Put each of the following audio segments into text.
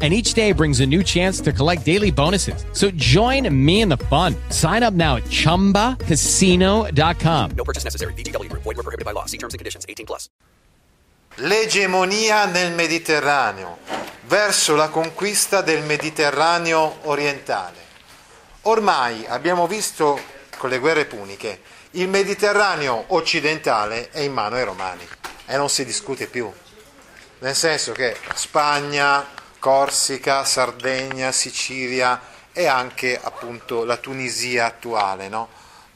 And each day brings a new chance to collect daily bonuses. So join me in the fun. Sign up now at chumbacasino.com. No purchase necessary. VGW Group. Void were prohibited by law. See terms and conditions. 18 plus. L'egemonia nel Mediterraneo verso la conquista del Mediterraneo orientale. Ormai abbiamo visto con le guerre puniche il Mediterraneo occidentale è in mano ai romani e non si discute più. Nel senso che Spagna, Corsica, Sardegna, Sicilia e anche appunto la Tunisia attuale, no?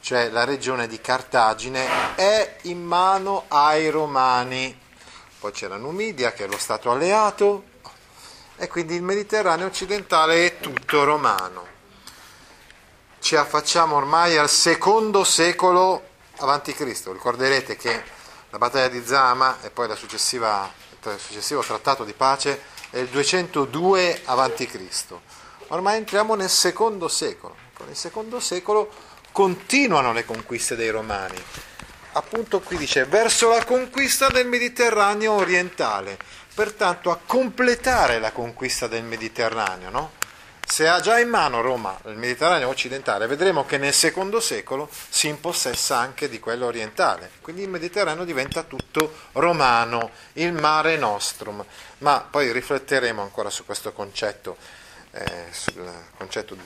cioè la regione di Cartagine, è in mano ai romani. Poi c'era Numidia che è lo Stato alleato e quindi il Mediterraneo occidentale è tutto romano. Ci affacciamo ormai al secondo secolo avanti Cristo. Ricorderete che la battaglia di Zama e poi la il successivo trattato di pace il 202 avanti Cristo. Ormai entriamo nel secondo secolo. Il secondo secolo continuano le conquiste dei romani. Appunto qui dice verso la conquista del Mediterraneo orientale, pertanto a completare la conquista del Mediterraneo, no? Se ha già in mano Roma il Mediterraneo occidentale, vedremo che nel secondo secolo si impossessa anche di quello orientale. Quindi il Mediterraneo diventa tutto romano, il mare nostrum. Ma poi rifletteremo ancora su questo concetto, eh, sul concetto di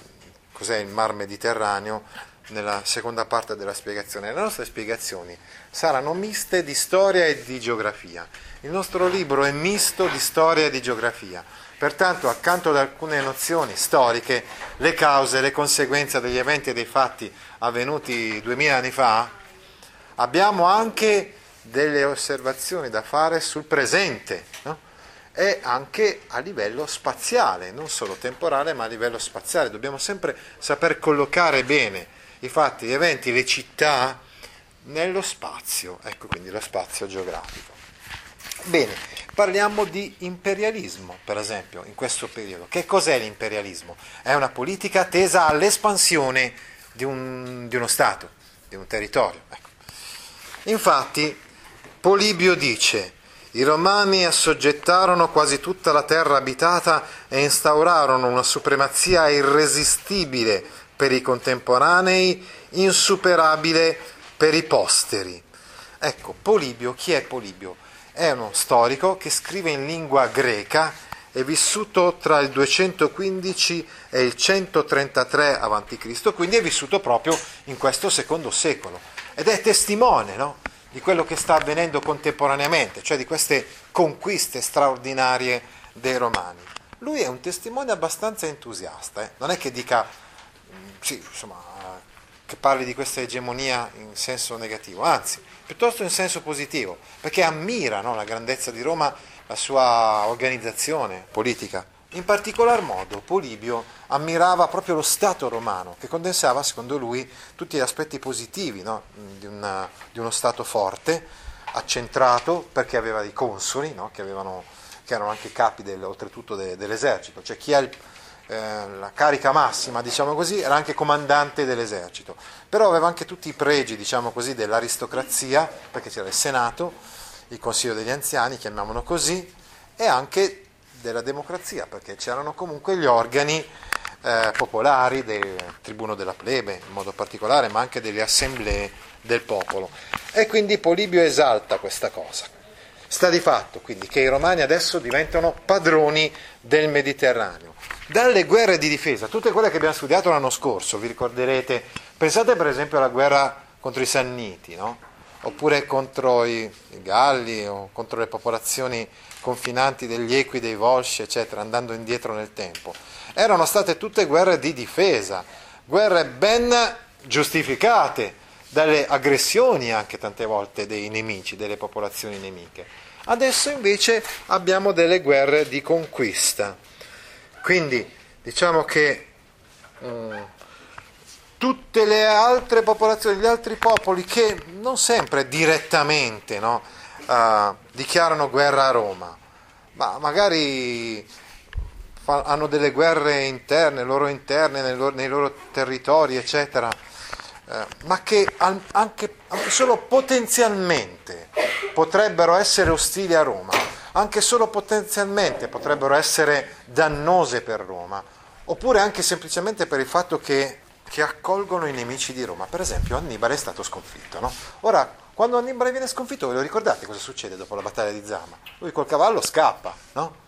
cos'è il mar Mediterraneo nella seconda parte della spiegazione. Le nostre spiegazioni saranno miste di storia e di geografia. Il nostro libro è misto di storia e di geografia. Pertanto, accanto ad alcune nozioni storiche, le cause, le conseguenze degli eventi e dei fatti avvenuti duemila anni fa, abbiamo anche delle osservazioni da fare sul presente no? e anche a livello spaziale, non solo temporale, ma a livello spaziale. Dobbiamo sempre saper collocare bene i fatti, gli eventi, le città nello spazio, ecco quindi lo spazio geografico. Bene, parliamo di imperialismo, per esempio, in questo periodo. Che cos'è l'imperialismo? È una politica tesa all'espansione di, un, di uno Stato, di un territorio. Ecco. Infatti, Polibio dice, i romani assoggettarono quasi tutta la terra abitata e instaurarono una supremazia irresistibile per i contemporanei, insuperabile per i posteri. Ecco, Polibio, chi è Polibio? È uno storico che scrive in lingua greca, è vissuto tra il 215 e il 133 a.C., quindi è vissuto proprio in questo secondo secolo ed è testimone no? di quello che sta avvenendo contemporaneamente, cioè di queste conquiste straordinarie dei romani. Lui è un testimone abbastanza entusiasta, eh? non è che dica, sì, insomma, che parli di questa egemonia in senso negativo, anzi, piuttosto in senso positivo, perché ammira no, la grandezza di Roma, la sua organizzazione politica. In particolar modo Polibio ammirava proprio lo Stato romano, che condensava, secondo lui, tutti gli aspetti positivi no, di, una, di, uno Stato forte, accentrato, perché aveva dei consoli, no, che, avevano, che, erano anche capi del, oltretutto de, dell'esercito, cioè chi ha il, la carica massima, diciamo così, era anche comandante dell'esercito, però aveva anche tutti i pregi, diciamo così, dell'aristocrazia, perché c'era il Senato, il Consiglio degli Anziani, chiamiamolo così, e anche della democrazia, perché c'erano comunque gli organi eh, popolari del tribuno della plebe in modo particolare, ma anche delle assemblee del popolo. E quindi Polibio esalta questa cosa. Sta di fatto quindi che i romani adesso diventano padroni del Mediterraneo dalle guerre di difesa, tutte quelle che abbiamo studiato l'anno scorso, vi ricorderete, pensate per esempio alla guerra contro i Sanniti, no? oppure contro i, i, Galli o contro le popolazioni confinanti degli Equi, dei Volsci, eccetera, andando indietro nel tempo. Erano state tutte guerre di difesa, guerre ben giustificate dalle aggressioni anche tante volte dei nemici, delle popolazioni nemiche. Adesso invece abbiamo delle guerre di conquista quindi diciamo che um, tutte le altre popolazioni, gli altri popoli che non sempre direttamente no, uh, dichiarano guerra a Roma, ma magari fa, hanno delle guerre interne, loro interne, nei loro, nei loro territori, eccetera, eh, ma che anche, anche solo potenzialmente potrebbero essere ostili a Roma, anche solo potenzialmente potrebbero essere dannose per Roma, oppure anche semplicemente per il fatto che che accolgono i nemici di Roma. Per esempio, Annibale è stato sconfitto. No? Ora, quando Annibale viene sconfitto, ve lo ricordate cosa succede dopo la battaglia di Zama? Lui col cavallo scappa, no?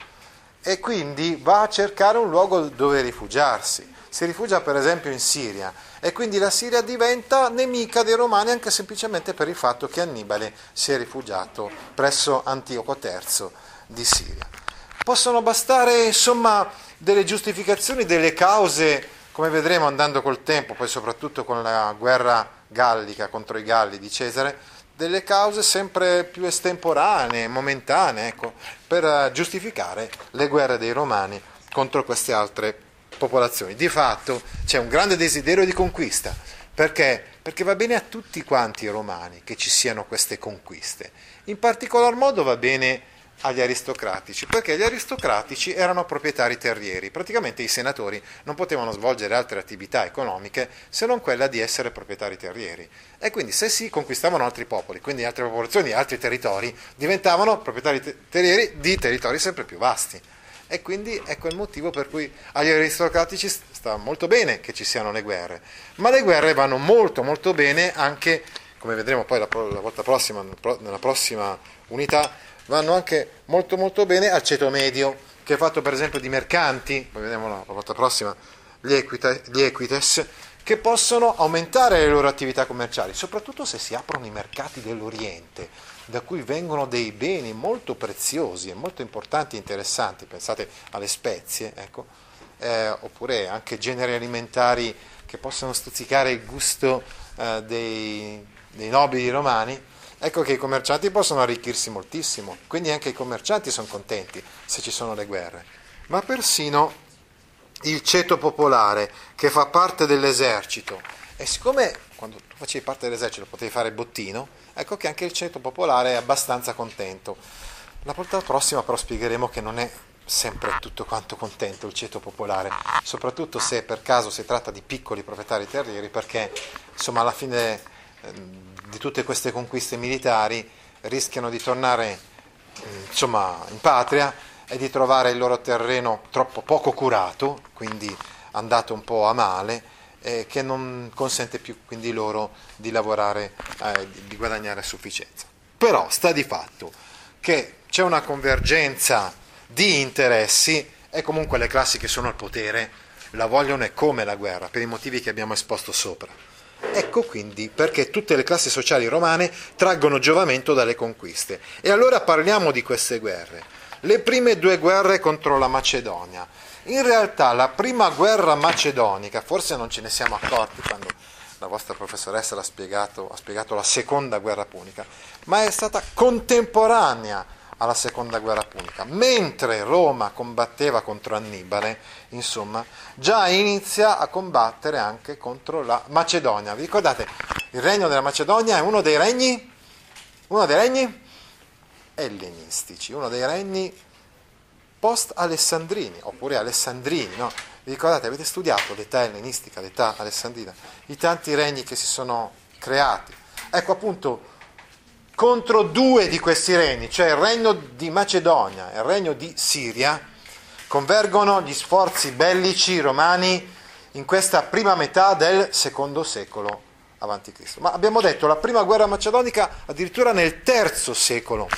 E quindi va a cercare un luogo dove rifugiarsi. Si rifugia per esempio in Siria e quindi la Siria diventa nemica dei Romani anche semplicemente per il fatto che Annibale si è rifugiato presso Antioco III di Siria. Possono bastare insomma delle giustificazioni, delle cause come vedremo andando col tempo, poi soprattutto con la guerra gallica contro i Galli di Cesare, delle cause sempre più estemporanee, momentanee, ecco, per giustificare le guerre dei Romani contro queste altre popolazioni. Di fatto c'è un grande desiderio di conquista, perché? Perché va bene a tutti quanti i romani che ci siano queste conquiste. In particolar modo va bene agli aristocratici, perché gli aristocratici erano proprietari terrieri, praticamente i senatori non potevano svolgere altre attività economiche se non quella di essere proprietari terrieri. E quindi se si conquistavano altri popoli, quindi altre popolazioni, altri territori, diventavano proprietari terrieri di territori sempre più vasti. E quindi ecco il motivo per cui agli aristocratici sta molto bene che ci siano le guerre, ma le guerre vanno molto molto bene anche, come vedremo poi la, la volta prossima, nella prossima unità, vanno anche molto molto bene al ceto medio, che è fatto per esempio di mercanti, poi vediamo la, volta prossima, gli, equita, gli equites, che possono aumentare le loro attività commerciali, soprattutto se si aprono i mercati dell'Oriente, da cui vengono dei beni molto preziosi e molto importanti e interessanti, pensate alle spezie, ecco, eh, oppure anche generi alimentari che possono stuzzicare il gusto eh, dei, dei nobili romani, ecco che i commercianti possono arricchirsi moltissimo, quindi anche i commercianti sono contenti se ci sono le guerre, ma persino il ceto popolare che fa parte dell'esercito e siccome quando tu facevi parte dell'esercito potevi fare il bottino, ecco che anche il ceto popolare è abbastanza contento. La volta prossima però spiegheremo che non è sempre tutto quanto contento il ceto popolare, soprattutto se per caso si tratta di piccoli proprietari terrieri, perché insomma alla fine di tutte queste conquiste militari rischiano di tornare insomma, in patria e di trovare il loro terreno troppo poco curato, quindi andato un po' a male, eh, che non consente più quindi loro di lavorare, eh, di guadagnare a sufficienza. Però sta di fatto che c'è una convergenza di interessi e comunque le classi che sono al potere la vogliono e come la guerra, per i motivi che abbiamo esposto sopra. Ecco quindi perché tutte le classi sociali romane traggono giovamento dalle conquiste. E allora parliamo di queste guerre. Le prime due guerre contro la Macedonia. In realtà la prima guerra macedonica, forse non ce ne siamo accorti quando la vostra professoressa ha spiegato, ha spiegato la seconda guerra punica, ma è stata contemporanea alla seconda guerra punica. Mentre Roma combatteva contro Annibale, insomma, già inizia a combattere anche contro la Macedonia. Vi ricordate? Il regno della Macedonia è uno dei regni, uno dei regni ellenistici, uno dei regni post-alessandrini, oppure alessandrini, no? Vi ricordate, avete studiato l'età ellenistica, l'età alessandrina, i tanti regni che si sono creati. Ecco appunto, contro due di questi regni, cioè il regno di Macedonia e il regno di Siria, convergono gli sforzi bellici romani in questa prima metà del secondo secolo Cristo. Ma abbiamo detto la prima guerra macedonica addirittura nel terzo secolo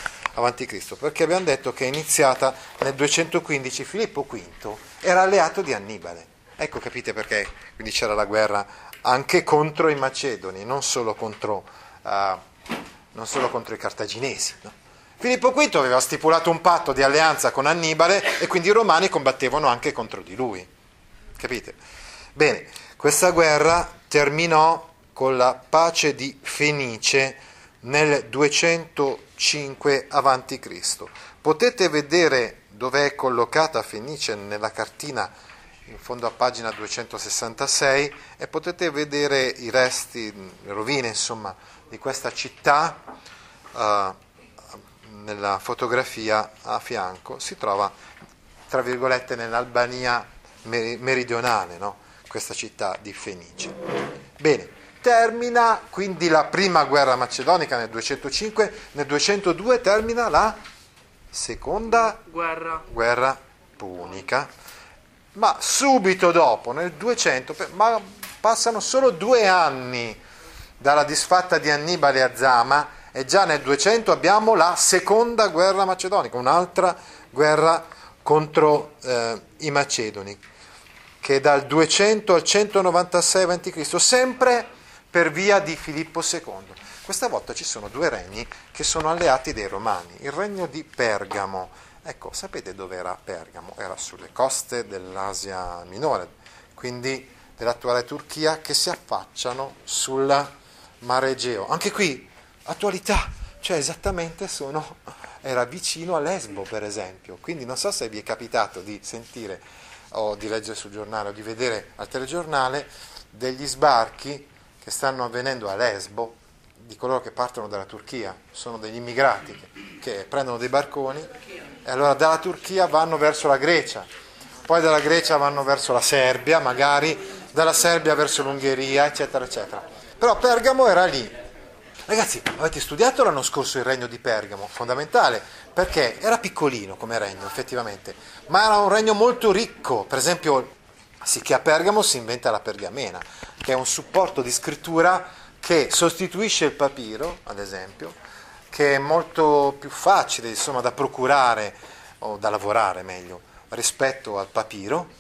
Cristo, perché abbiamo detto che è iniziata nel 215 Filippo V era alleato di Annibale. Ecco capite perché quindi c'era la guerra anche contro i macedoni, non solo contro uh, non solo contro i cartaginesi. No? Filippo V aveva stipulato un patto di alleanza con Annibale e quindi i romani combattevano anche contro di lui. Capite? Bene, questa guerra terminò con la pace di Fenice nel 205 a.C. Potete vedere dove è collocata Fenice nella cartina in fondo a pagina 266 e potete vedere i resti, le rovine insomma, di questa città uh, nella fotografia a fianco, si trova, tra virgolette, nell'Albania meridionale, no? questa città di Fenice. Bene, termina quindi la prima guerra macedonica nel 205, nel 202 termina la seconda guerra, guerra punica, ma subito dopo, nel 200, ma passano solo due anni dalla disfatta di Annibale a Zama e già nel 200 abbiamo la seconda guerra macedonica, un'altra guerra contro eh, i macedoni, che dal 200 al 196 a.C., sempre per via di Filippo II. Questa volta ci sono due regni che sono alleati dei romani, il regno di Pergamo. Ecco, sapete dove era Pergamo? Era sulle coste dell'Asia minore, quindi dell'attuale Turchia, che si affacciano sul mare Egeo. Anche qui, attualità, cioè esattamente sono, era vicino a Lesbo per esempio, quindi non so se vi è capitato di sentire o di leggere sul giornale o di vedere al telegiornale degli sbarchi che stanno avvenendo a Lesbo di coloro che partono dalla Turchia, sono degli immigrati che, che prendono dei barconi e allora dalla Turchia vanno verso la Grecia, poi dalla Grecia vanno verso la Serbia, magari dalla Serbia verso l'Ungheria, eccetera, eccetera. Però Pergamo era lì. Ragazzi, avete studiato l'anno scorso il regno di Pergamo? Fondamentale, perché era piccolino come regno, effettivamente, ma era un regno molto ricco. Per esempio, sì che a Pergamo si inventa la pergamena, che è un supporto di scrittura che sostituisce il papiro, ad esempio, che è molto più facile insomma, da procurare o da lavorare meglio rispetto al papiro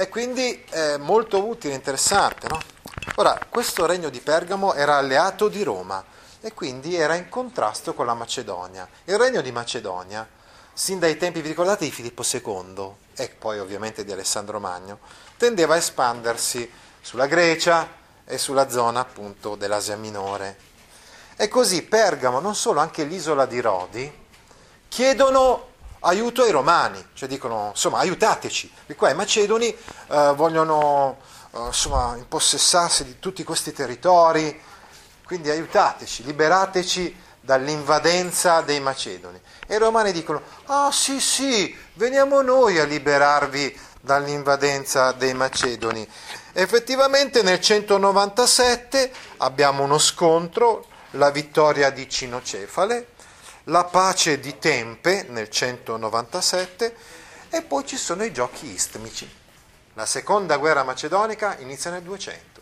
e quindi è molto utile interessante. No? Ora, questo regno di Pergamo era alleato di Roma e quindi era in contrasto con la Macedonia. Il regno di Macedonia, sin dai tempi, vi ricordate, di Filippo II e poi ovviamente di Alessandro Magno, tendeva a espandersi sulla Grecia e sulla zona appunto dell'Asia Minore. E così Pergamo, non solo, anche l'isola di Rodi, chiedono aiuto ai romani, cioè dicono insomma aiutateci, di qua i macedoni eh, vogliono eh, insomma, impossessarsi di tutti questi territori, quindi aiutateci, liberateci dall'invadenza dei macedoni. E i romani dicono, ah sì sì, veniamo noi a liberarvi dall'invadenza dei macedoni. Effettivamente nel 197 abbiamo uno scontro, la vittoria di Cinocefale, la pace di Tempe nel 197 e poi ci sono i giochi istmici. La seconda guerra macedonica inizia nel 200.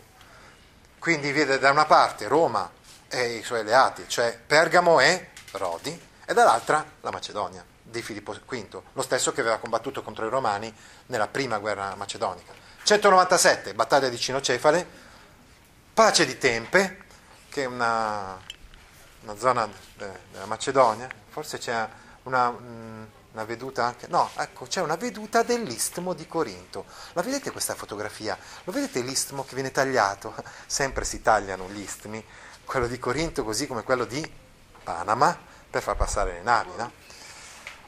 Quindi vede da una parte Roma e i suoi alleati, cioè Pergamo e Rodi, e dall'altra la Macedonia di Filippo V, lo stesso che aveva combattuto contro i Romani nella prima guerra macedonica. 197, battaglia di Cinocefale, pace di Tempe, che è una, una zona della Macedonia, forse c'è una, una veduta anche, no, ecco, c'è una veduta dell'istmo di Corinto. La vedete questa fotografia? Lo vedete l'istmo che viene tagliato? Sempre si tagliano gli istmi, quello di Corinto così come quello di Panama, per far passare le navi, no?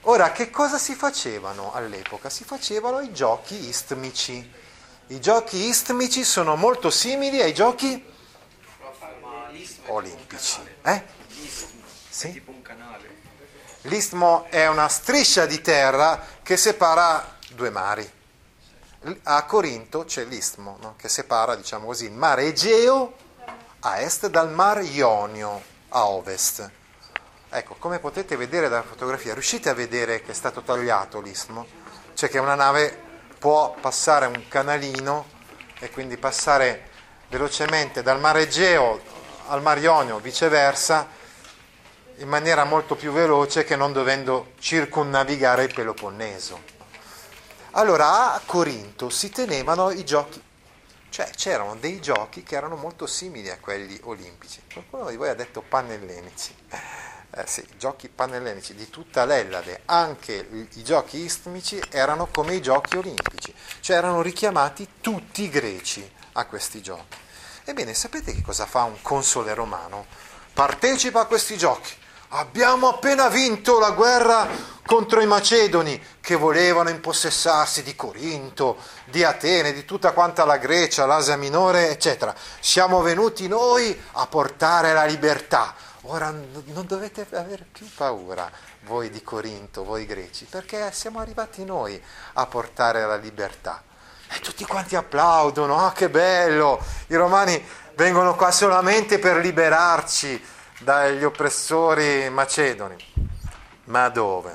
Ora, che cosa si facevano all'epoca? Si facevano i giochi istmici. I giochi istmici sono molto simili ai giochi olimpici. Eh? Sì? tipo un canale. L'istmo è una striscia di terra che separa due mari. A Corinto c'è l'istmo no? che separa, diciamo così, il mare Egeo a est dal mar Ionio a ovest. Ecco, come potete vedere dalla fotografia, riuscite a vedere che è stato tagliato l'istmo? Cioè che una nave può passare un canalino e quindi passare velocemente dal mare Egeo al mar Ionio, viceversa, in maniera molto più veloce che non dovendo circumnavigare il Peloponneso. Allora a Corinto si tenevano i giochi, cioè c'erano dei giochi che erano molto simili a quelli olimpici. Qualcuno di voi ha detto pannellenici. Eh sì, giochi pannellenici di tutta l'Ellade, anche i giochi istmici erano come i giochi olimpici, cioè erano richiamati tutti i greci a questi giochi. Ebbene, sapete che cosa fa un console romano? Partecipa a questi giochi Abbiamo appena vinto la guerra contro i Macedoni che volevano impossessarsi di Corinto, di Atene, di tutta quanta la Grecia, l'Asia minore, eccetera. Siamo venuti noi a portare la libertà. Ora non dovete avere più paura voi di Corinto, voi greci, perché siamo arrivati noi a portare la libertà. E tutti quanti applaudono, ah che bello, i romani vengono qua solamente per liberarci dagli oppressori macedoni. Ma dove?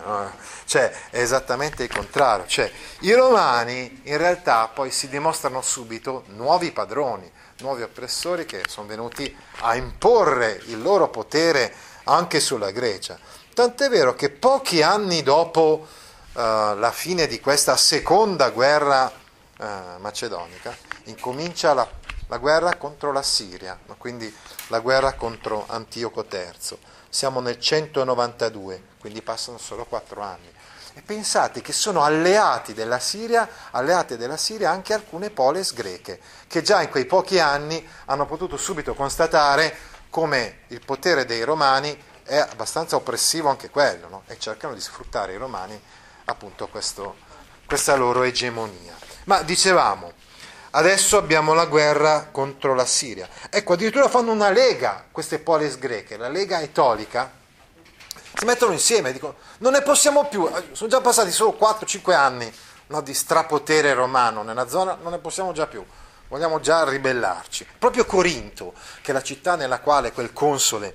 Cioè, è esattamente il contrario. Cioè, i romani in realtà poi si dimostrano subito nuovi padroni, nuovi oppressori che sono venuti a imporre il loro potere anche sulla Grecia. Tant'è vero che pochi anni dopo uh, la fine di questa seconda guerra uh, macedonica incomincia la, la, guerra contro la Siria, quindi la guerra contro Antioco III. Siamo nel 192, quindi passano solo quattro anni. E pensate che sono alleati della Siria, alleate della Siria anche alcune polis greche, che già in quei pochi anni hanno potuto subito constatare come il potere dei romani è abbastanza oppressivo anche quello, no? e cercano di sfruttare i romani appunto questo, questa loro egemonia. Ma dicevamo, adesso abbiamo la guerra contro la Siria. Ecco, addirittura fanno una lega queste polis greche, la lega etolica, si mettono insieme e dicono non ne possiamo più, sono già passati solo 4-5 anni no, di strapotere romano nella zona, non ne possiamo già più, vogliamo già ribellarci. Proprio Corinto, che è la città nella quale quel console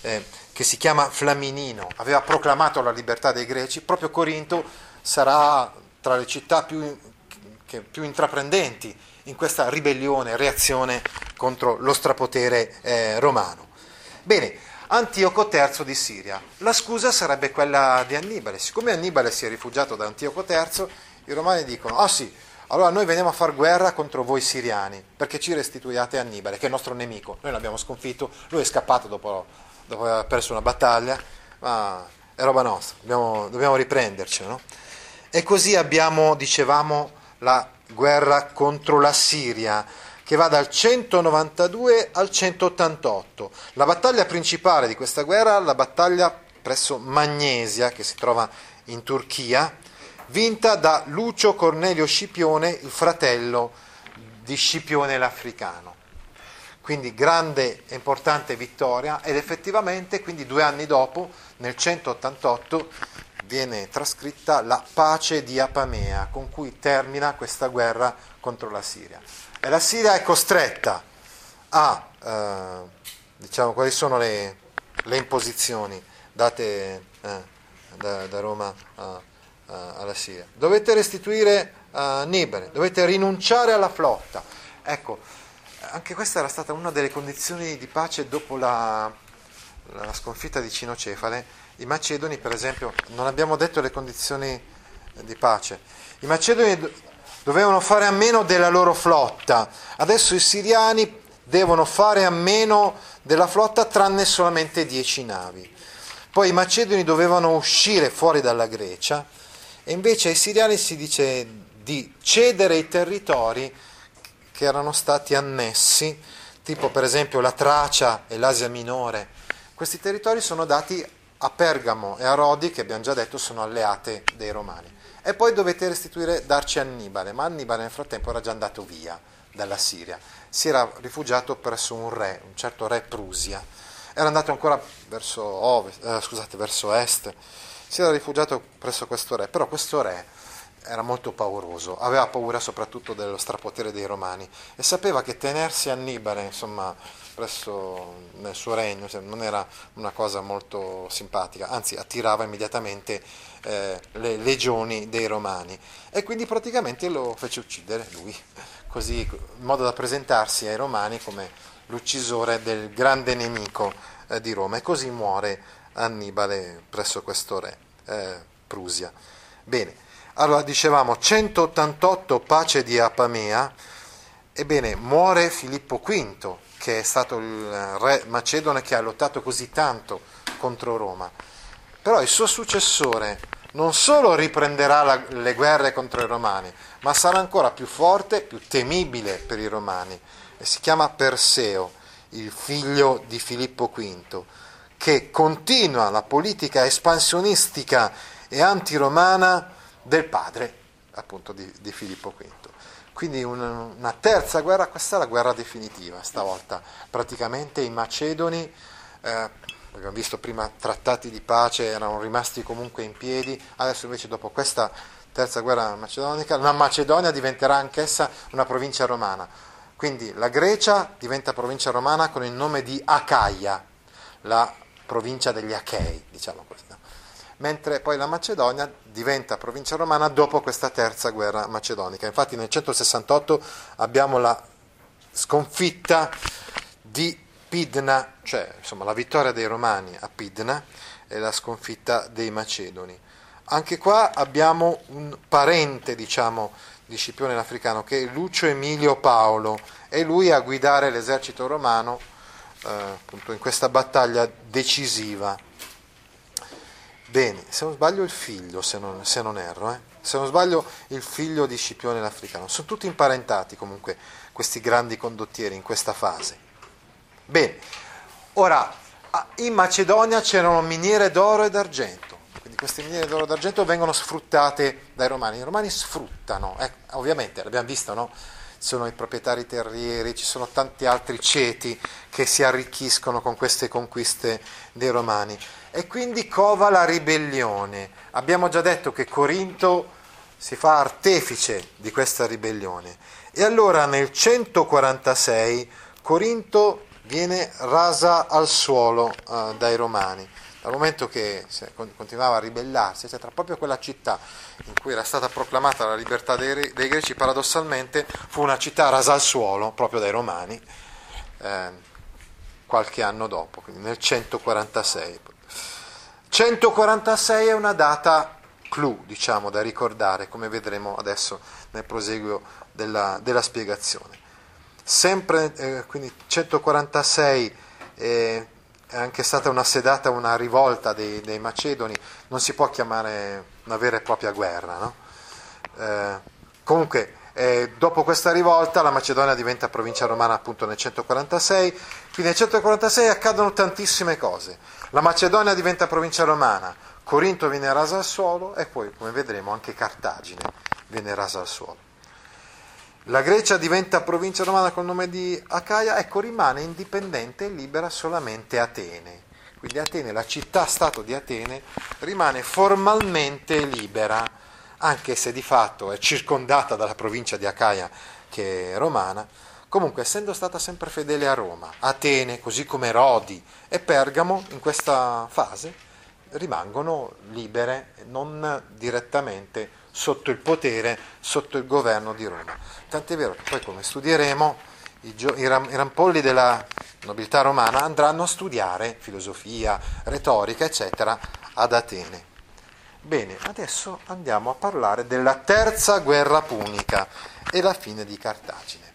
eh, che si chiama Flaminino aveva proclamato la libertà dei greci, proprio Corinto sarà tra le città più, più intraprendenti in questa ribellione, reazione contro lo strapotere eh, romano. Bene, Antioco III di Siria. La scusa sarebbe quella di Annibale. Siccome Annibale si è rifugiato da Antioco III, i romani dicono, ah oh sì, allora noi veniamo a fare guerra contro voi siriani, perché ci restituiate Annibale, che è il nostro nemico. Noi l'abbiamo sconfitto, lui è scappato dopo, dopo aver perso una battaglia, ma è roba nostra, dobbiamo, dobbiamo riprenderci. No? E così abbiamo, dicevamo, la guerra contro la Siria che va dal 192 al 188. La battaglia principale di questa guerra la battaglia presso Magnesia, che si trova in Turchia, vinta da Lucio Cornelio Scipione, il fratello di Scipione l'Africano. Quindi grande e importante vittoria ed effettivamente quindi due anni dopo, nel 188, viene trascritta la pace di Apamea, con cui termina questa guerra contro la Siria. E la Siria è costretta a, eh, diciamo, quali sono le, le imposizioni date eh, da, da, Roma a, a, alla Siria. Dovete restituire uh, Nibere, dovete rinunciare alla flotta. Ecco, anche questa era stata una delle condizioni di pace dopo la, la sconfitta di Cinocefale. I Macedoni, per esempio, non abbiamo detto le condizioni di pace. I Macedoni dovevano fare a meno della loro flotta, adesso i siriani devono fare a meno della flotta tranne solamente dieci navi. Poi i macedoni dovevano uscire fuori dalla Grecia e invece ai siriani si dice di cedere i territori che erano stati annessi, tipo per esempio la Tracia e l'Asia Minore. Questi territori sono dati a Pergamo e a Rodi, che abbiamo già detto sono alleate dei Romani. E poi dovete restituire, darci Annibale, ma Annibale nel frattempo era già andato via dalla Siria, si era rifugiato presso un re, un certo re Prusia, era andato ancora verso, ovest, eh, scusate, verso est, si era rifugiato presso questo re, però questo re era molto pauroso, aveva paura soprattutto dello strapotere dei romani e sapeva che tenersi Annibale, insomma, presso nel suo regno cioè non era una cosa molto simpatica, anzi attirava immediatamente eh, le legioni dei romani e quindi praticamente lo fece uccidere lui, così in modo da presentarsi ai romani come l'uccisore del grande nemico eh, di Roma e così muore Annibale presso questo re, eh, Prusia. Bene, allora dicevamo 188 pace di Apamea, ebbene muore Filippo V, che è stato il re macedone che ha lottato così tanto contro Roma però il suo successore non solo riprenderà la, le guerre contro i romani, ma sarà ancora più forte, più temibile per i romani. E si chiama Perseo, il figlio di Filippo V, che continua la politica espansionistica e antiromana del padre, appunto, di, di Filippo V. Quindi una, una terza guerra, questa è la guerra definitiva, stavolta praticamente i macedoni. Eh, abbiamo visto prima trattati di pace erano rimasti comunque in piedi, adesso invece dopo questa terza guerra macedonica la Macedonia diventerà anch'essa una provincia romana. Quindi la Grecia diventa provincia romana con il nome di Acaia, la provincia degli Achei, diciamo così. Mentre poi la Macedonia diventa provincia romana dopo questa terza guerra macedonica. Infatti nel 168 abbiamo la sconfitta di Pidna, cioè insomma, la vittoria dei Romani a Pidna e la sconfitta dei Macedoni. Anche qua abbiamo un parente, diciamo, di Scipione l'Africano, che è Lucio Emilio Paolo, e lui a guidare l'esercito romano eh, appunto in questa battaglia decisiva. Bene, se non sbaglio il figlio, se non, se non erro, eh? se non sbaglio il figlio di Scipione l'Africano. Sono tutti imparentati comunque questi grandi condottieri in questa fase. Bene, ora in Macedonia c'erano miniere d'oro e d'argento, quindi queste miniere d'oro e d'argento vengono sfruttate dai romani. I romani sfruttano, eh, ovviamente l'abbiamo visto, no? sono i proprietari terrieri, ci sono tanti altri ceti che si arricchiscono con queste conquiste dei romani. E quindi cova la ribellione. Abbiamo già detto che Corinto si fa artefice di questa ribellione. E allora nel 146 Corinto viene rasa al suolo uh, dai romani dal momento che continuava a ribellarsi, eccetera, proprio quella città in cui era stata proclamata la libertà dei, dei greci, paradossalmente fu una città rasa al suolo proprio dai romani eh, qualche anno dopo, quindi nel 146. 146 è una data clou, diciamo, da ricordare, come vedremo adesso nel proseguio della, della spiegazione. Sempre, eh, quindi 146 eh, è anche stata una sedata, una rivolta dei, dei, Macedoni, non si può chiamare una vera e propria guerra. No? Eh, comunque, eh, dopo questa rivolta la Macedonia diventa provincia romana appunto nel 146, quindi nel 146 accadono tantissime cose. La Macedonia diventa provincia romana, Corinto viene rasa al suolo e poi, come vedremo, anche Cartagine viene rasa al suolo. La Grecia diventa provincia romana col nome di Acaia, ecco rimane indipendente e libera solamente Atene. Quindi Atene, la città-stato di Atene, rimane formalmente libera, anche se di fatto è circondata dalla provincia di Acaia che è romana, comunque essendo stata sempre fedele a Roma, Atene, così come Rodi e Pergamo, in questa fase rimangono libere, non direttamente sotto il potere, sotto il governo di Roma. Tant'è vero che poi, come studieremo, i, gio- i, ram- i rampolli della nobiltà romana andranno a studiare filosofia, retorica, eccetera, ad Atene. Bene, adesso andiamo a parlare della terza guerra punica e la fine di Cartagine.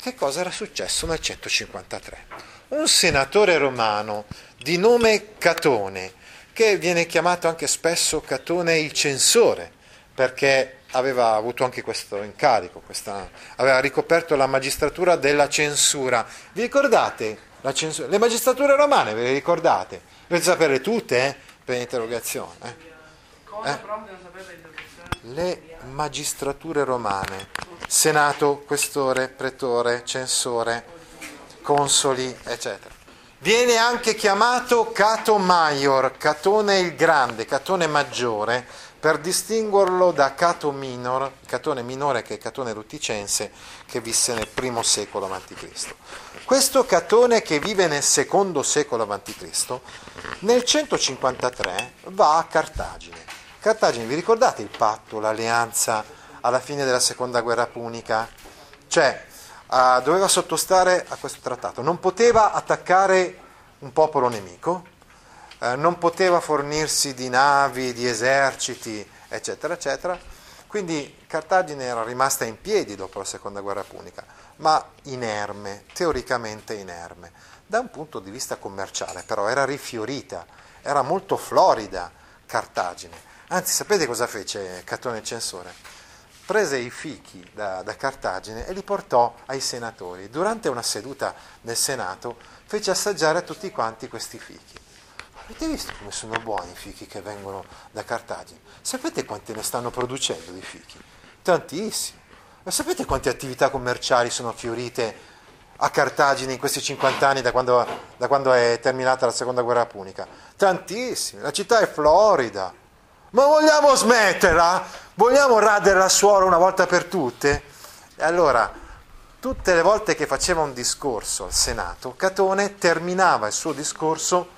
Che cosa era successo nel 153? Un senatore romano di nome Catone, che viene chiamato anche spesso Catone il censore, perché aveva avuto anche questo incarico, questa, aveva ricoperto la magistratura della censura. Vi ricordate? Censura, le magistrature romane, ve le ricordate? Dovete sapere tutte eh, per l'interrogazione. Eh? Eh? Le magistrature romane, senato, questore, pretore, censore, consoli, eccetera. Viene anche chiamato Cato Maior, Catone il Grande, Catone Maggiore, per distinguerlo da Cato Minor, Catone minore che è Catone Ruticense, che visse nel primo secolo a.C. Questo Catone che vive nel secondo secolo a.C., nel 153 va a Cartagine. Cartagine, vi ricordate il patto, l'alleanza alla fine della seconda guerra punica? Cioè, uh, doveva sottostare a questo trattato, non poteva attaccare un popolo nemico, eh, non poteva fornirsi di navi, di eserciti, eccetera, eccetera. Quindi Cartagine era rimasta in piedi dopo la seconda guerra punica, ma inerme, teoricamente inerme. Da un punto di vista commerciale però era rifiorita, era molto florida Cartagine. Anzi, sapete cosa fece Catone il censore? Prese i fichi da, da Cartagine e li portò ai senatori. Durante una seduta nel Senato fece assaggiare a tutti quanti questi fichi. Avete visto come sono buoni i fichi che vengono da Cartagine? Sapete quanti ne stanno producendo di fichi? Tantissimi. Ma sapete quante attività commerciali sono fiorite a Cartagine in questi 50 anni da quando, da quando è terminata la seconda guerra punica? Tantissimi, la città è florida. Ma vogliamo smetterla? Vogliamo radere al suolo una volta per tutte? E allora, tutte le volte che faceva un discorso al Senato, Catone terminava il suo discorso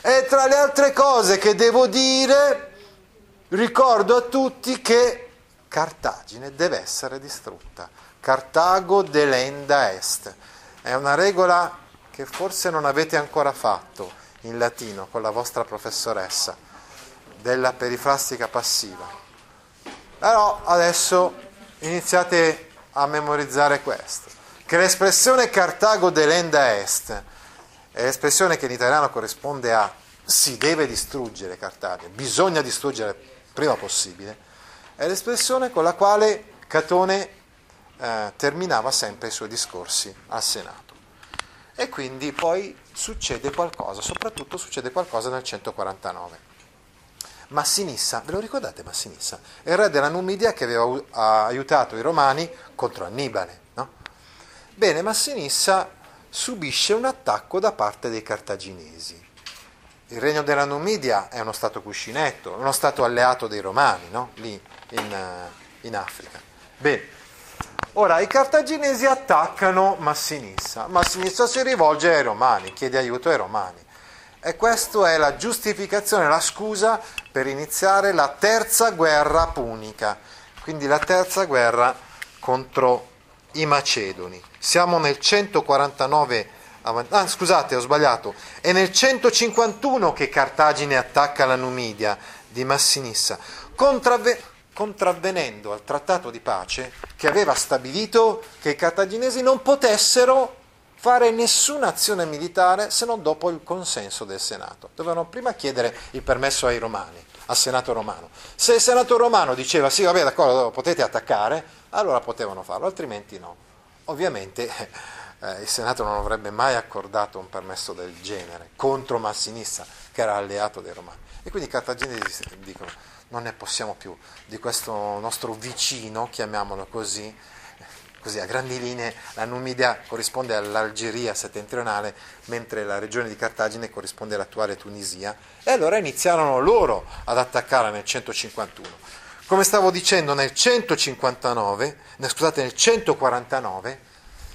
e tra le altre cose che devo dire, ricordo a tutti che Cartagine deve essere distrutta. Cartago delenda est. È una regola che forse non avete ancora fatto in latino con la vostra professoressa della perifrastica passiva. Però adesso iniziate a memorizzare questo, che l'espressione Cartago delenda est è l'espressione che in italiano corrisponde a si deve distruggere Cartagine, bisogna distruggere prima possibile, è l'espressione con la quale Catone eh, terminava sempre i suoi discorsi al Senato. E quindi poi succede qualcosa, soprattutto succede qualcosa nel 149. Massinissa, ve lo ricordate Massinissa? Il re della Numidia che aveva aiutato i romani contro Annibale. No? Bene, Massinissa subisce un attacco da parte dei cartaginesi il regno della Numidia è uno stato cuscinetto, uno stato alleato dei romani, no? lì in, eh, in, Africa. Bene, ora i cartaginesi attaccano Massinissa, Massinissa si rivolge ai romani, chiede aiuto ai romani. E questa è la giustificazione, la scusa per iniziare la terza guerra punica, quindi la terza guerra contro i Macedoni. Siamo nel 149 Ah, scusate, ho sbagliato. È nel 151 che Cartagine attacca la Numidia di Massinissa, contravve- contravvenendo al trattato di pace che aveva stabilito che i cartaginesi non potessero fare nessuna azione militare se non dopo il consenso del Senato. Dovevano prima chiedere il permesso ai romani, al Senato romano. Se il Senato romano diceva sì, vabbè, d'accordo, potete attaccare, allora potevano farlo, altrimenti no. Ovviamente eh, il Senato non avrebbe mai accordato un permesso del genere contro Massinissa, che era alleato dei Romani. E quindi i cartaginesi dicono non ne possiamo più di questo nostro vicino, chiamiamolo così, così a grandi linee la Numidia corrisponde all'Algeria settentrionale, mentre la regione di Cartagine corrisponde all'attuale Tunisia, e allora iniziarono loro ad attaccare nel 151. Come stavo dicendo, nel 159, scusate, nel 149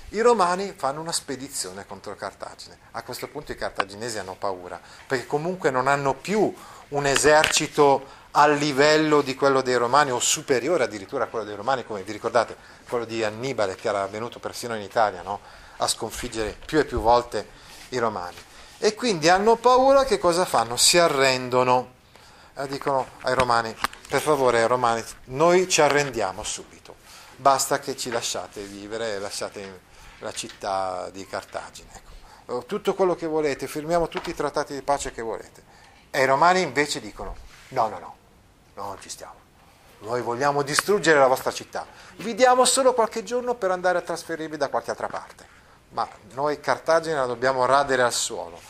i romani fanno una spedizione contro Cartagine. A questo punto i cartaginesi hanno paura, perché comunque non hanno più un esercito a livello di quello dei romani o superiore addirittura a quello dei romani, come vi ricordate, quello di Annibale che era venuto persino in Italia no? a sconfiggere più e più volte i romani. E quindi hanno paura, che cosa fanno? Si arrendono. E dicono ai romani, per favore romani, noi ci arrendiamo subito, basta che ci lasciate vivere lasciate la città di Cartagine. Ecco. Eh, tutto quello che volete, firmiamo tutti i trattati di pace che volete. E i romani invece dicono no, no, no, non ci stiamo. Noi vogliamo distruggere la vostra città. Vi diamo solo qualche giorno per andare a trasferirvi da qualche altra parte. Ma noi Cartagine la dobbiamo radere al suolo.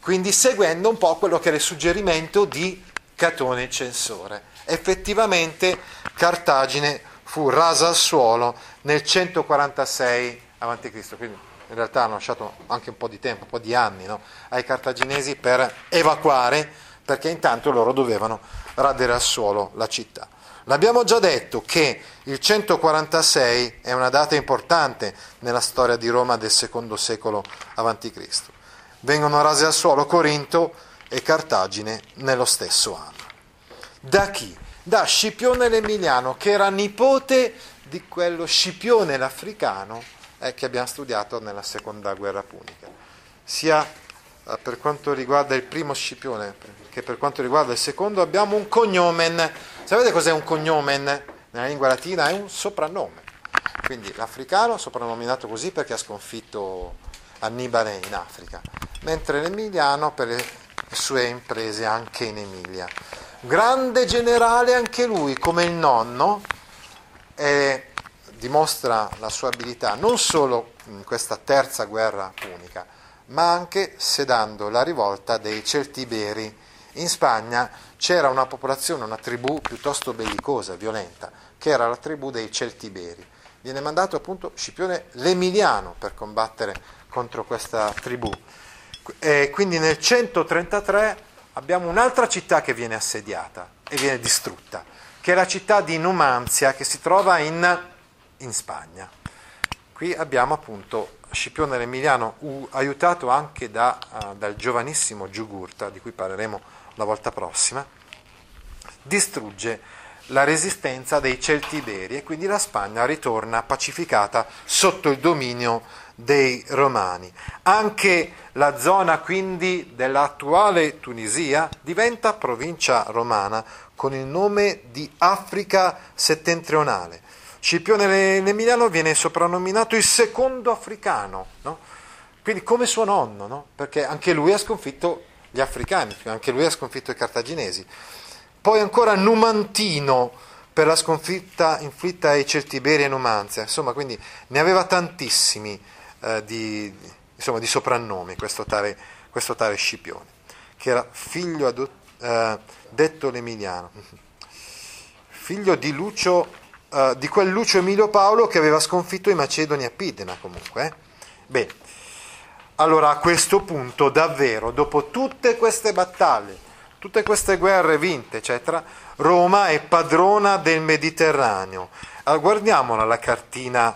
Quindi seguendo un po' quello che era il suggerimento di Catone censore. Effettivamente Cartagine fu rasa al suolo nel 146 avanti Cristo, quindi in realtà hanno lasciato anche un po' di tempo, un po' di anni no? ai cartaginesi per evacuare, perché intanto loro dovevano radere al suolo la città. L'abbiamo già detto che il 146 è una data importante nella storia di Roma del secondo secolo a.C. Vengono rase al suolo Corinto e Cartagine nello stesso anno. Da chi? Da Scipione l'Emiliano, che era nipote di quello Scipione l'Africano eh, che abbiamo studiato nella seconda guerra punica, sia eh, per quanto riguarda il primo Scipione che per quanto riguarda il secondo abbiamo un cognomen. Sapete cos'è un cognomen? Nella lingua latina è un soprannome. Quindi l'africano soprannominato così perché ha sconfitto Annibale in Africa, mentre l'emiliano per le sue imprese anche in Emilia. Grande generale anche lui, come il nonno, è dimostra la sua abilità non solo in questa terza guerra punica, ma anche sedando la rivolta dei Celtiberi. In Spagna c'era una popolazione, una tribù piuttosto bellicosa, violenta, che era la tribù dei Celtiberi. viene mandato appunto Scipione l'Emiliano per combattere contro questa tribù. E quindi nel 133 abbiamo un'altra città che viene assediata e viene distrutta, che è la città di Numanzia che si trova in, in Spagna. Qui abbiamo appunto Scipione l'Emiliano, aiutato anche da, uh, dal giovanissimo Giugurta, di cui parleremo la volta prossima, distrugge la resistenza dei Celtiberi e quindi la Spagna ritorna pacificata sotto il dominio dei Romani. Anche la zona quindi dell'attuale Tunisia diventa provincia romana con il nome di Africa settentrionale. Scipione l'Emiliano viene soprannominato il secondo africano, no? quindi come suo nonno, no? perché anche lui ha sconfitto gli africani, anche lui ha sconfitto i cartaginesi. Poi ancora Numantino per la sconfitta inflitta ai Celtiberi e Numanzia, insomma, quindi ne aveva tantissimi eh, di, insomma, di, soprannomi questo tale, questo tale, Scipione, che era figlio adot- eh, detto l'Emiliano, figlio di, Lucio, eh, di quel Lucio Emilio Paolo che aveva sconfitto i Macedoni a Pidena comunque. Eh. Bene, allora a questo punto davvero, dopo tutte queste battaglie, tutte queste guerre vinte, eccetera, Roma è padrona del Mediterraneo. Allora, guardiamola la cartina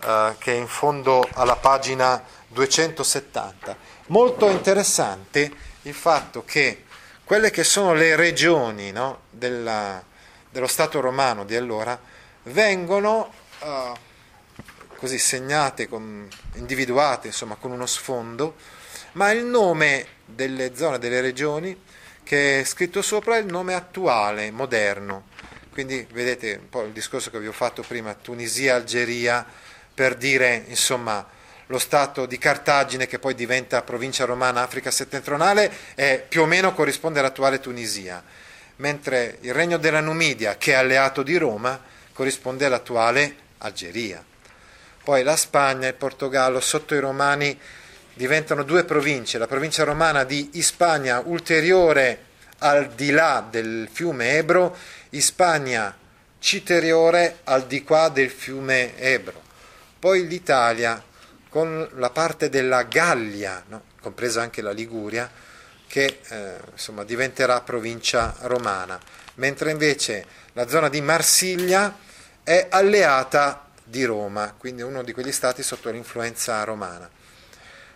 eh, che è in fondo alla pagina 270. Molto interessante il fatto che quelle che sono le regioni no, della, dello Stato romano di allora vengono uh, così segnate, con, individuate insomma, con uno sfondo, ma il nome delle zone, delle regioni che è scritto sopra è il nome attuale, moderno. Quindi vedete un po' il discorso che vi ho fatto prima, Tunisia, Algeria, per dire insomma lo stato di Cartagine che poi diventa provincia romana Africa settentrionale è, più o meno corrisponde all'attuale Tunisia, mentre il regno della Numidia che è alleato di Roma corrisponde all'attuale Algeria. Poi la Spagna e il Portogallo sotto i romani diventano due province, la provincia romana di Ispagna ulteriore al di là del fiume Ebro, Ispagna citeriore al di qua del fiume Ebro. Poi l'Italia con la parte della Gallia, no? compresa anche la Liguria, che eh, insomma, diventerà provincia romana, mentre invece la zona di Marsiglia è alleata di Roma, quindi uno di quegli stati sotto l'influenza romana.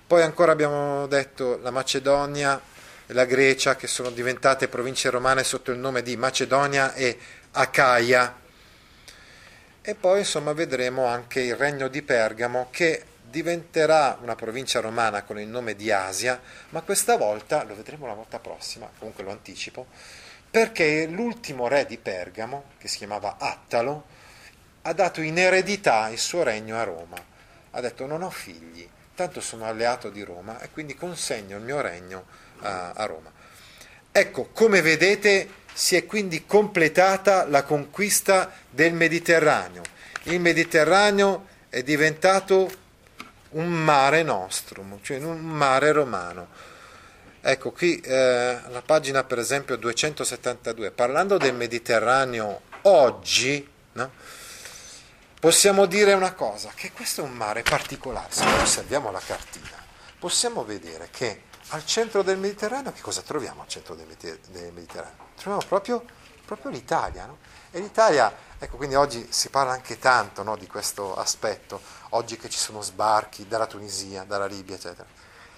Poi ancora abbiamo detto la Macedonia e la Grecia che sono diventate province romane sotto il nome di Macedonia e Acaia. E poi insomma vedremo anche il regno di Pergamo che diventerà una provincia romana con il nome di Asia, ma questa volta, lo vedremo la volta prossima, comunque lo anticipo, perché l'ultimo re di Pergamo, che si chiamava Attalo, ha dato in eredità il suo regno a Roma. Ha detto non ho figli, tanto sono alleato di Roma e quindi consegno il mio regno a, a Roma. Ecco, come vedete si è quindi completata la conquista del Mediterraneo. Il Mediterraneo è diventato un mare nostrum, cioè un mare romano. Ecco qui eh, la pagina per esempio 272, parlando del Mediterraneo oggi? Possiamo dire una cosa, che questo è un mare particolare, se noi osserviamo la cartina, possiamo vedere che al centro del Mediterraneo, che cosa troviamo al centro del Mediterraneo? Troviamo proprio, proprio l'Italia, no? E l'Italia, ecco, quindi oggi si parla anche tanto no, di questo aspetto, oggi che ci sono sbarchi dalla Tunisia, dalla Libia, eccetera.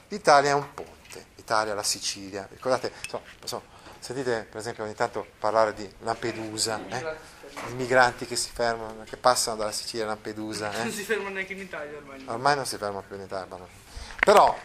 L'Italia è un ponte, l'Italia, la Sicilia, ricordate, so, so, sentite per esempio ogni tanto parlare di Lampedusa, eh? I migranti che si fermano, che passano dalla Sicilia a Lampedusa. Eh? Non si fermano neanche in Italia ormai. Ormai non si fermano più in Italia. Però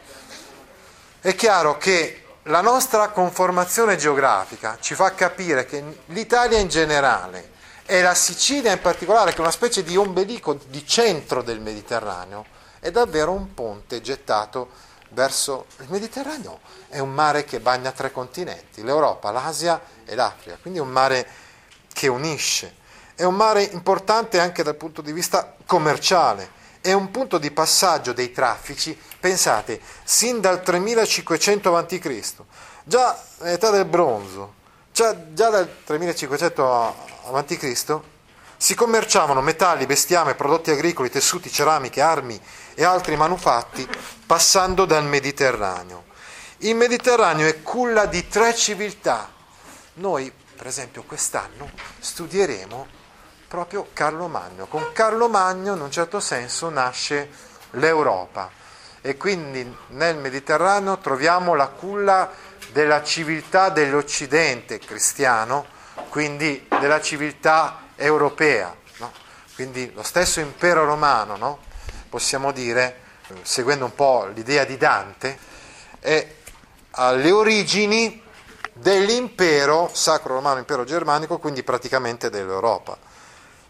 è chiaro che la nostra conformazione geografica ci fa capire che l'Italia in generale e la Sicilia in particolare, che è una specie di ombelico di centro del Mediterraneo, è davvero un ponte gettato verso il Mediterraneo. È un mare che bagna tre continenti, l'Europa, l'Asia e l'Africa, quindi è un mare che unisce. È un mare importante anche dal punto di vista commerciale, è un punto di passaggio dei traffici, pensate, sin dal 3500 a.C., già nell'età del bronzo, già, già dal 3500 a.C., Si commerciavano metalli, bestiame, prodotti agricoli, tessuti, ceramiche, armi e altri manufatti passando dal Mediterraneo. Il Mediterraneo è culla di tre civiltà. Noi, per esempio, quest'anno studieremo proprio Carlo Magno. Con Carlo Magno, in un certo senso, nasce l'Europa e quindi nel Mediterraneo troviamo la culla della civiltà dell'Occidente cristiano, quindi della civiltà europea. No? Quindi lo stesso impero romano, no? possiamo dire, seguendo un po' l'idea di Dante, è alle origini dell'impero sacro romano, impero germanico, quindi praticamente dell'Europa.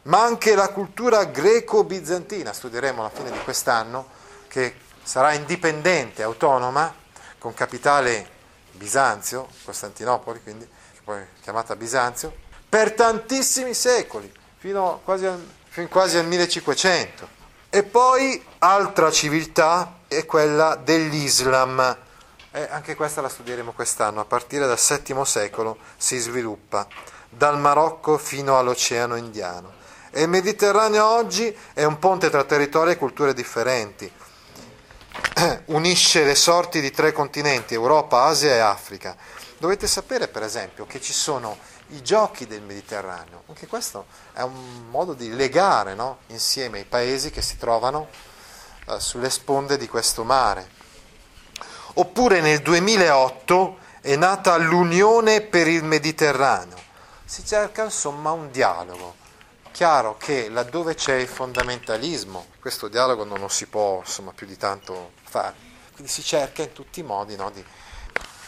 Ma anche la cultura greco-bizantina, studieremo alla fine di quest'anno, che sarà indipendente, autonoma, con capitale Bisanzio, Costantinopoli, quindi poi chiamata Bisanzio, per tantissimi secoli, fino quasi al, fino quasi al 1500. E poi altra civiltà è quella dell'Islam. E anche questa la studieremo quest'anno, a partire dal VII secolo si sviluppa, dal Marocco fino all'Oceano Indiano. E il Mediterraneo oggi è un ponte tra territori e culture differenti unisce le sorti di tre continenti, Europa, Asia e Africa. Dovete sapere, per esempio, che ci sono i giochi del Mediterraneo. Anche questo è un modo di legare no? insieme i paesi che si trovano uh, sulle sponde di questo mare. Oppure nel 2008 è nata l'Unione per il Mediterraneo. Si cerca insomma un dialogo. Chiaro che laddove c'è il fondamentalismo, questo dialogo non lo si può insomma, più di tanto fare. Quindi si cerca in tutti i modi no, di,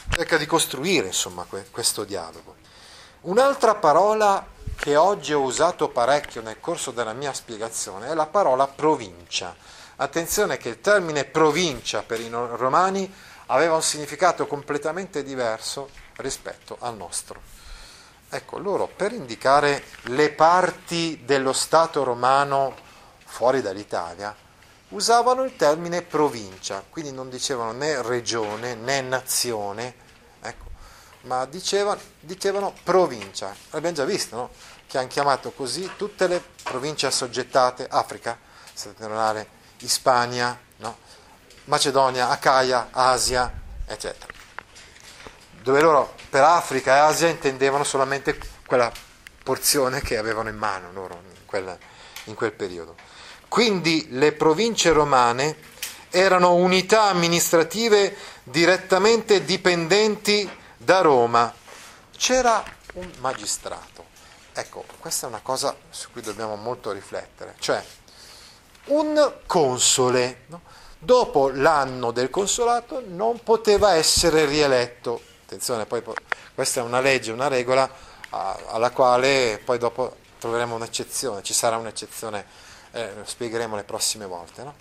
cerca di costruire insomma, questo dialogo. Un'altra parola che oggi ho usato parecchio nel corso della mia spiegazione è la parola provincia. Attenzione che il termine provincia per i romani aveva un significato completamente diverso rispetto al nostro. Ecco, loro per indicare le parti dello Stato romano fuori dall'Italia usavano il termine provincia, quindi non dicevano né regione né nazione, ecco, ma dicevano, dicevano provincia. Abbiamo già visto no? che hanno chiamato così tutte le province assoggettate, Africa settentrionale, Ispania, no? Macedonia, Acaia, Asia, eccetera dove loro per Africa e Asia intendevano solamente quella porzione che avevano in mano loro in quel, in quel periodo. Quindi le province romane erano unità amministrative direttamente dipendenti da Roma. C'era un magistrato. Ecco, questa è una cosa su cui dobbiamo molto riflettere, cioè un console, no? dopo l'anno del consolato non poteva essere rieletto Attenzione, poi questa è una legge, una regola alla quale poi dopo troveremo un'eccezione, ci sarà un'eccezione, eh, lo spiegheremo le prossime volte. No?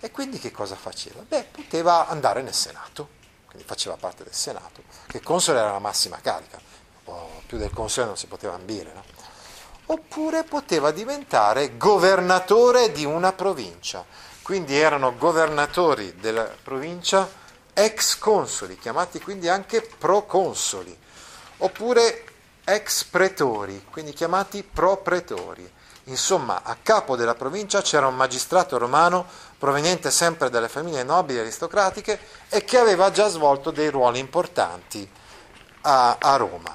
E quindi che cosa faceva? Beh, poteva andare nel Senato, quindi faceva parte del Senato, che console era la massima carica, o più del console non si poteva ambire. No? Oppure poteva diventare governatore di una provincia, quindi erano governatori della provincia ex consoli, chiamati quindi anche proconsoli, oppure ex pretori, quindi chiamati propretori. Insomma, a capo della provincia c'era un magistrato romano proveniente sempre dalle famiglie nobili e aristocratiche e che aveva già svolto dei ruoli importanti a, a Roma.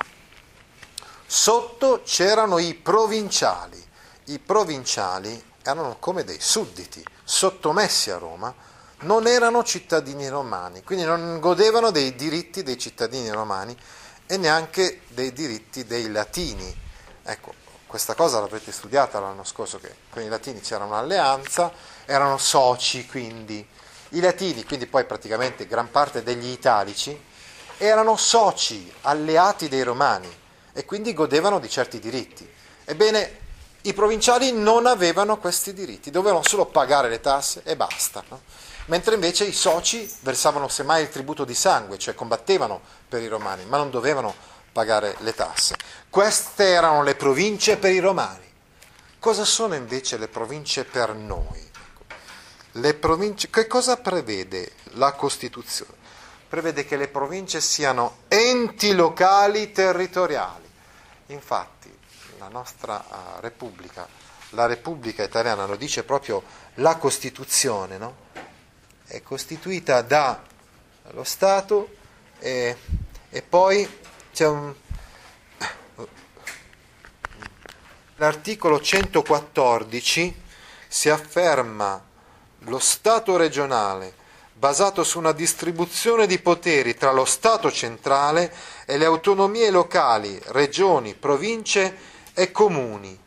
Sotto c'erano i provinciali. I provinciali erano come dei sudditi, sottomessi a Roma, non erano cittadini romani, quindi non godevano dei diritti dei cittadini romani e neanche dei diritti dei latini. Ecco, questa cosa l'avrete studiata l'anno scorso, che con i latini c'era un'alleanza, erano soci quindi. I latini, quindi poi praticamente gran parte degli italici, erano soci, alleati dei romani e quindi godevano di certi diritti. Ebbene, i provinciali non avevano questi diritti, dovevano solo pagare le tasse e basta. No? Mentre invece i soci versavano semmai il tributo di sangue, cioè combattevano per i romani, ma non dovevano pagare le tasse. Queste erano le province per i romani. Cosa sono invece le province per noi? Le province, che cosa prevede la Costituzione? Prevede che le province siano enti locali territoriali. Infatti la nostra uh, Repubblica, la Repubblica italiana lo dice proprio la Costituzione, no? È costituita dallo Stato e, e poi c'è un... L'articolo 114 si afferma lo Stato regionale basato su una distribuzione di poteri tra lo Stato centrale e le autonomie locali, regioni, province e comuni.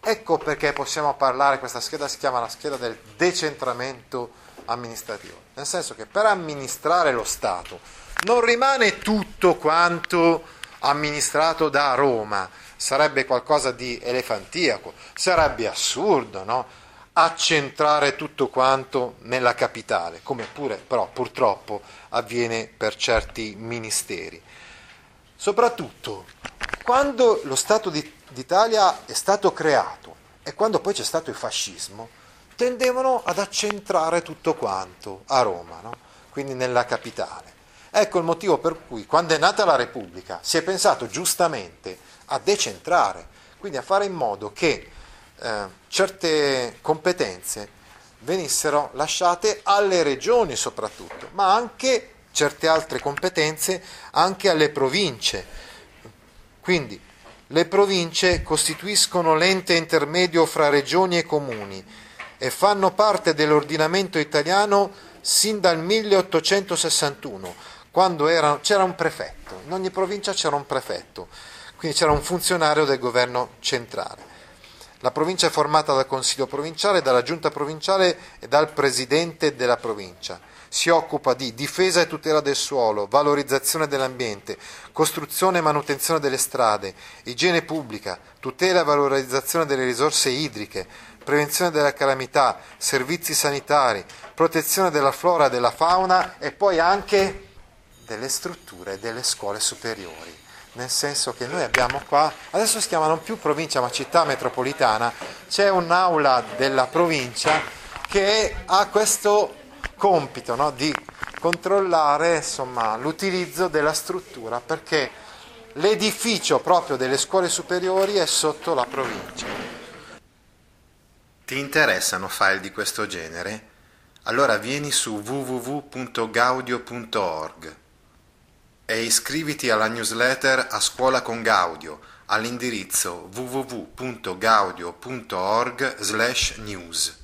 Ecco perché possiamo parlare, questa scheda si chiama la scheda del decentramento amministrativo, nel senso che per amministrare lo Stato non rimane tutto quanto amministrato da Roma, sarebbe qualcosa di elefantiaco, sarebbe assurdo, no? accentrare tutto quanto nella capitale, come pure però purtroppo avviene per certi ministeri. Soprattutto quando lo Stato d'Italia è stato creato e quando poi c'è stato il fascismo, tendevano ad accentrare tutto quanto a Roma, no? quindi nella capitale. Ecco il motivo per cui quando è nata la Repubblica si è pensato giustamente a decentrare, quindi a fare in modo che eh, certe competenze venissero lasciate alle regioni soprattutto, ma anche certe altre competenze anche alle province. Quindi le province costituiscono l'ente intermedio fra regioni e comuni e fanno parte dell'ordinamento italiano sin dal 1861, quando era, c'era un prefetto, in ogni provincia c'era un prefetto, quindi c'era un funzionario del governo centrale. La provincia è formata dal Consiglio provinciale, dalla Giunta provinciale e dal Presidente della provincia. Si occupa di difesa e tutela del suolo, valorizzazione dell'ambiente, costruzione e manutenzione delle strade, igiene pubblica, tutela e valorizzazione delle risorse idriche, prevenzione delle calamità, servizi sanitari, protezione della flora e della fauna e poi anche delle strutture delle scuole superiori. Nel senso che noi abbiamo qua, adesso si chiamano più provincia ma città metropolitana, c'è un'aula della provincia che ha questo compito no, di controllare insomma, l'utilizzo della struttura perché l'edificio proprio delle scuole superiori è sotto la provincia. Ti interessano file di questo genere? Allora vieni su www.gaudio.org e iscriviti alla newsletter A Scuola con Gaudio all'indirizzo www.gaudio.org/news.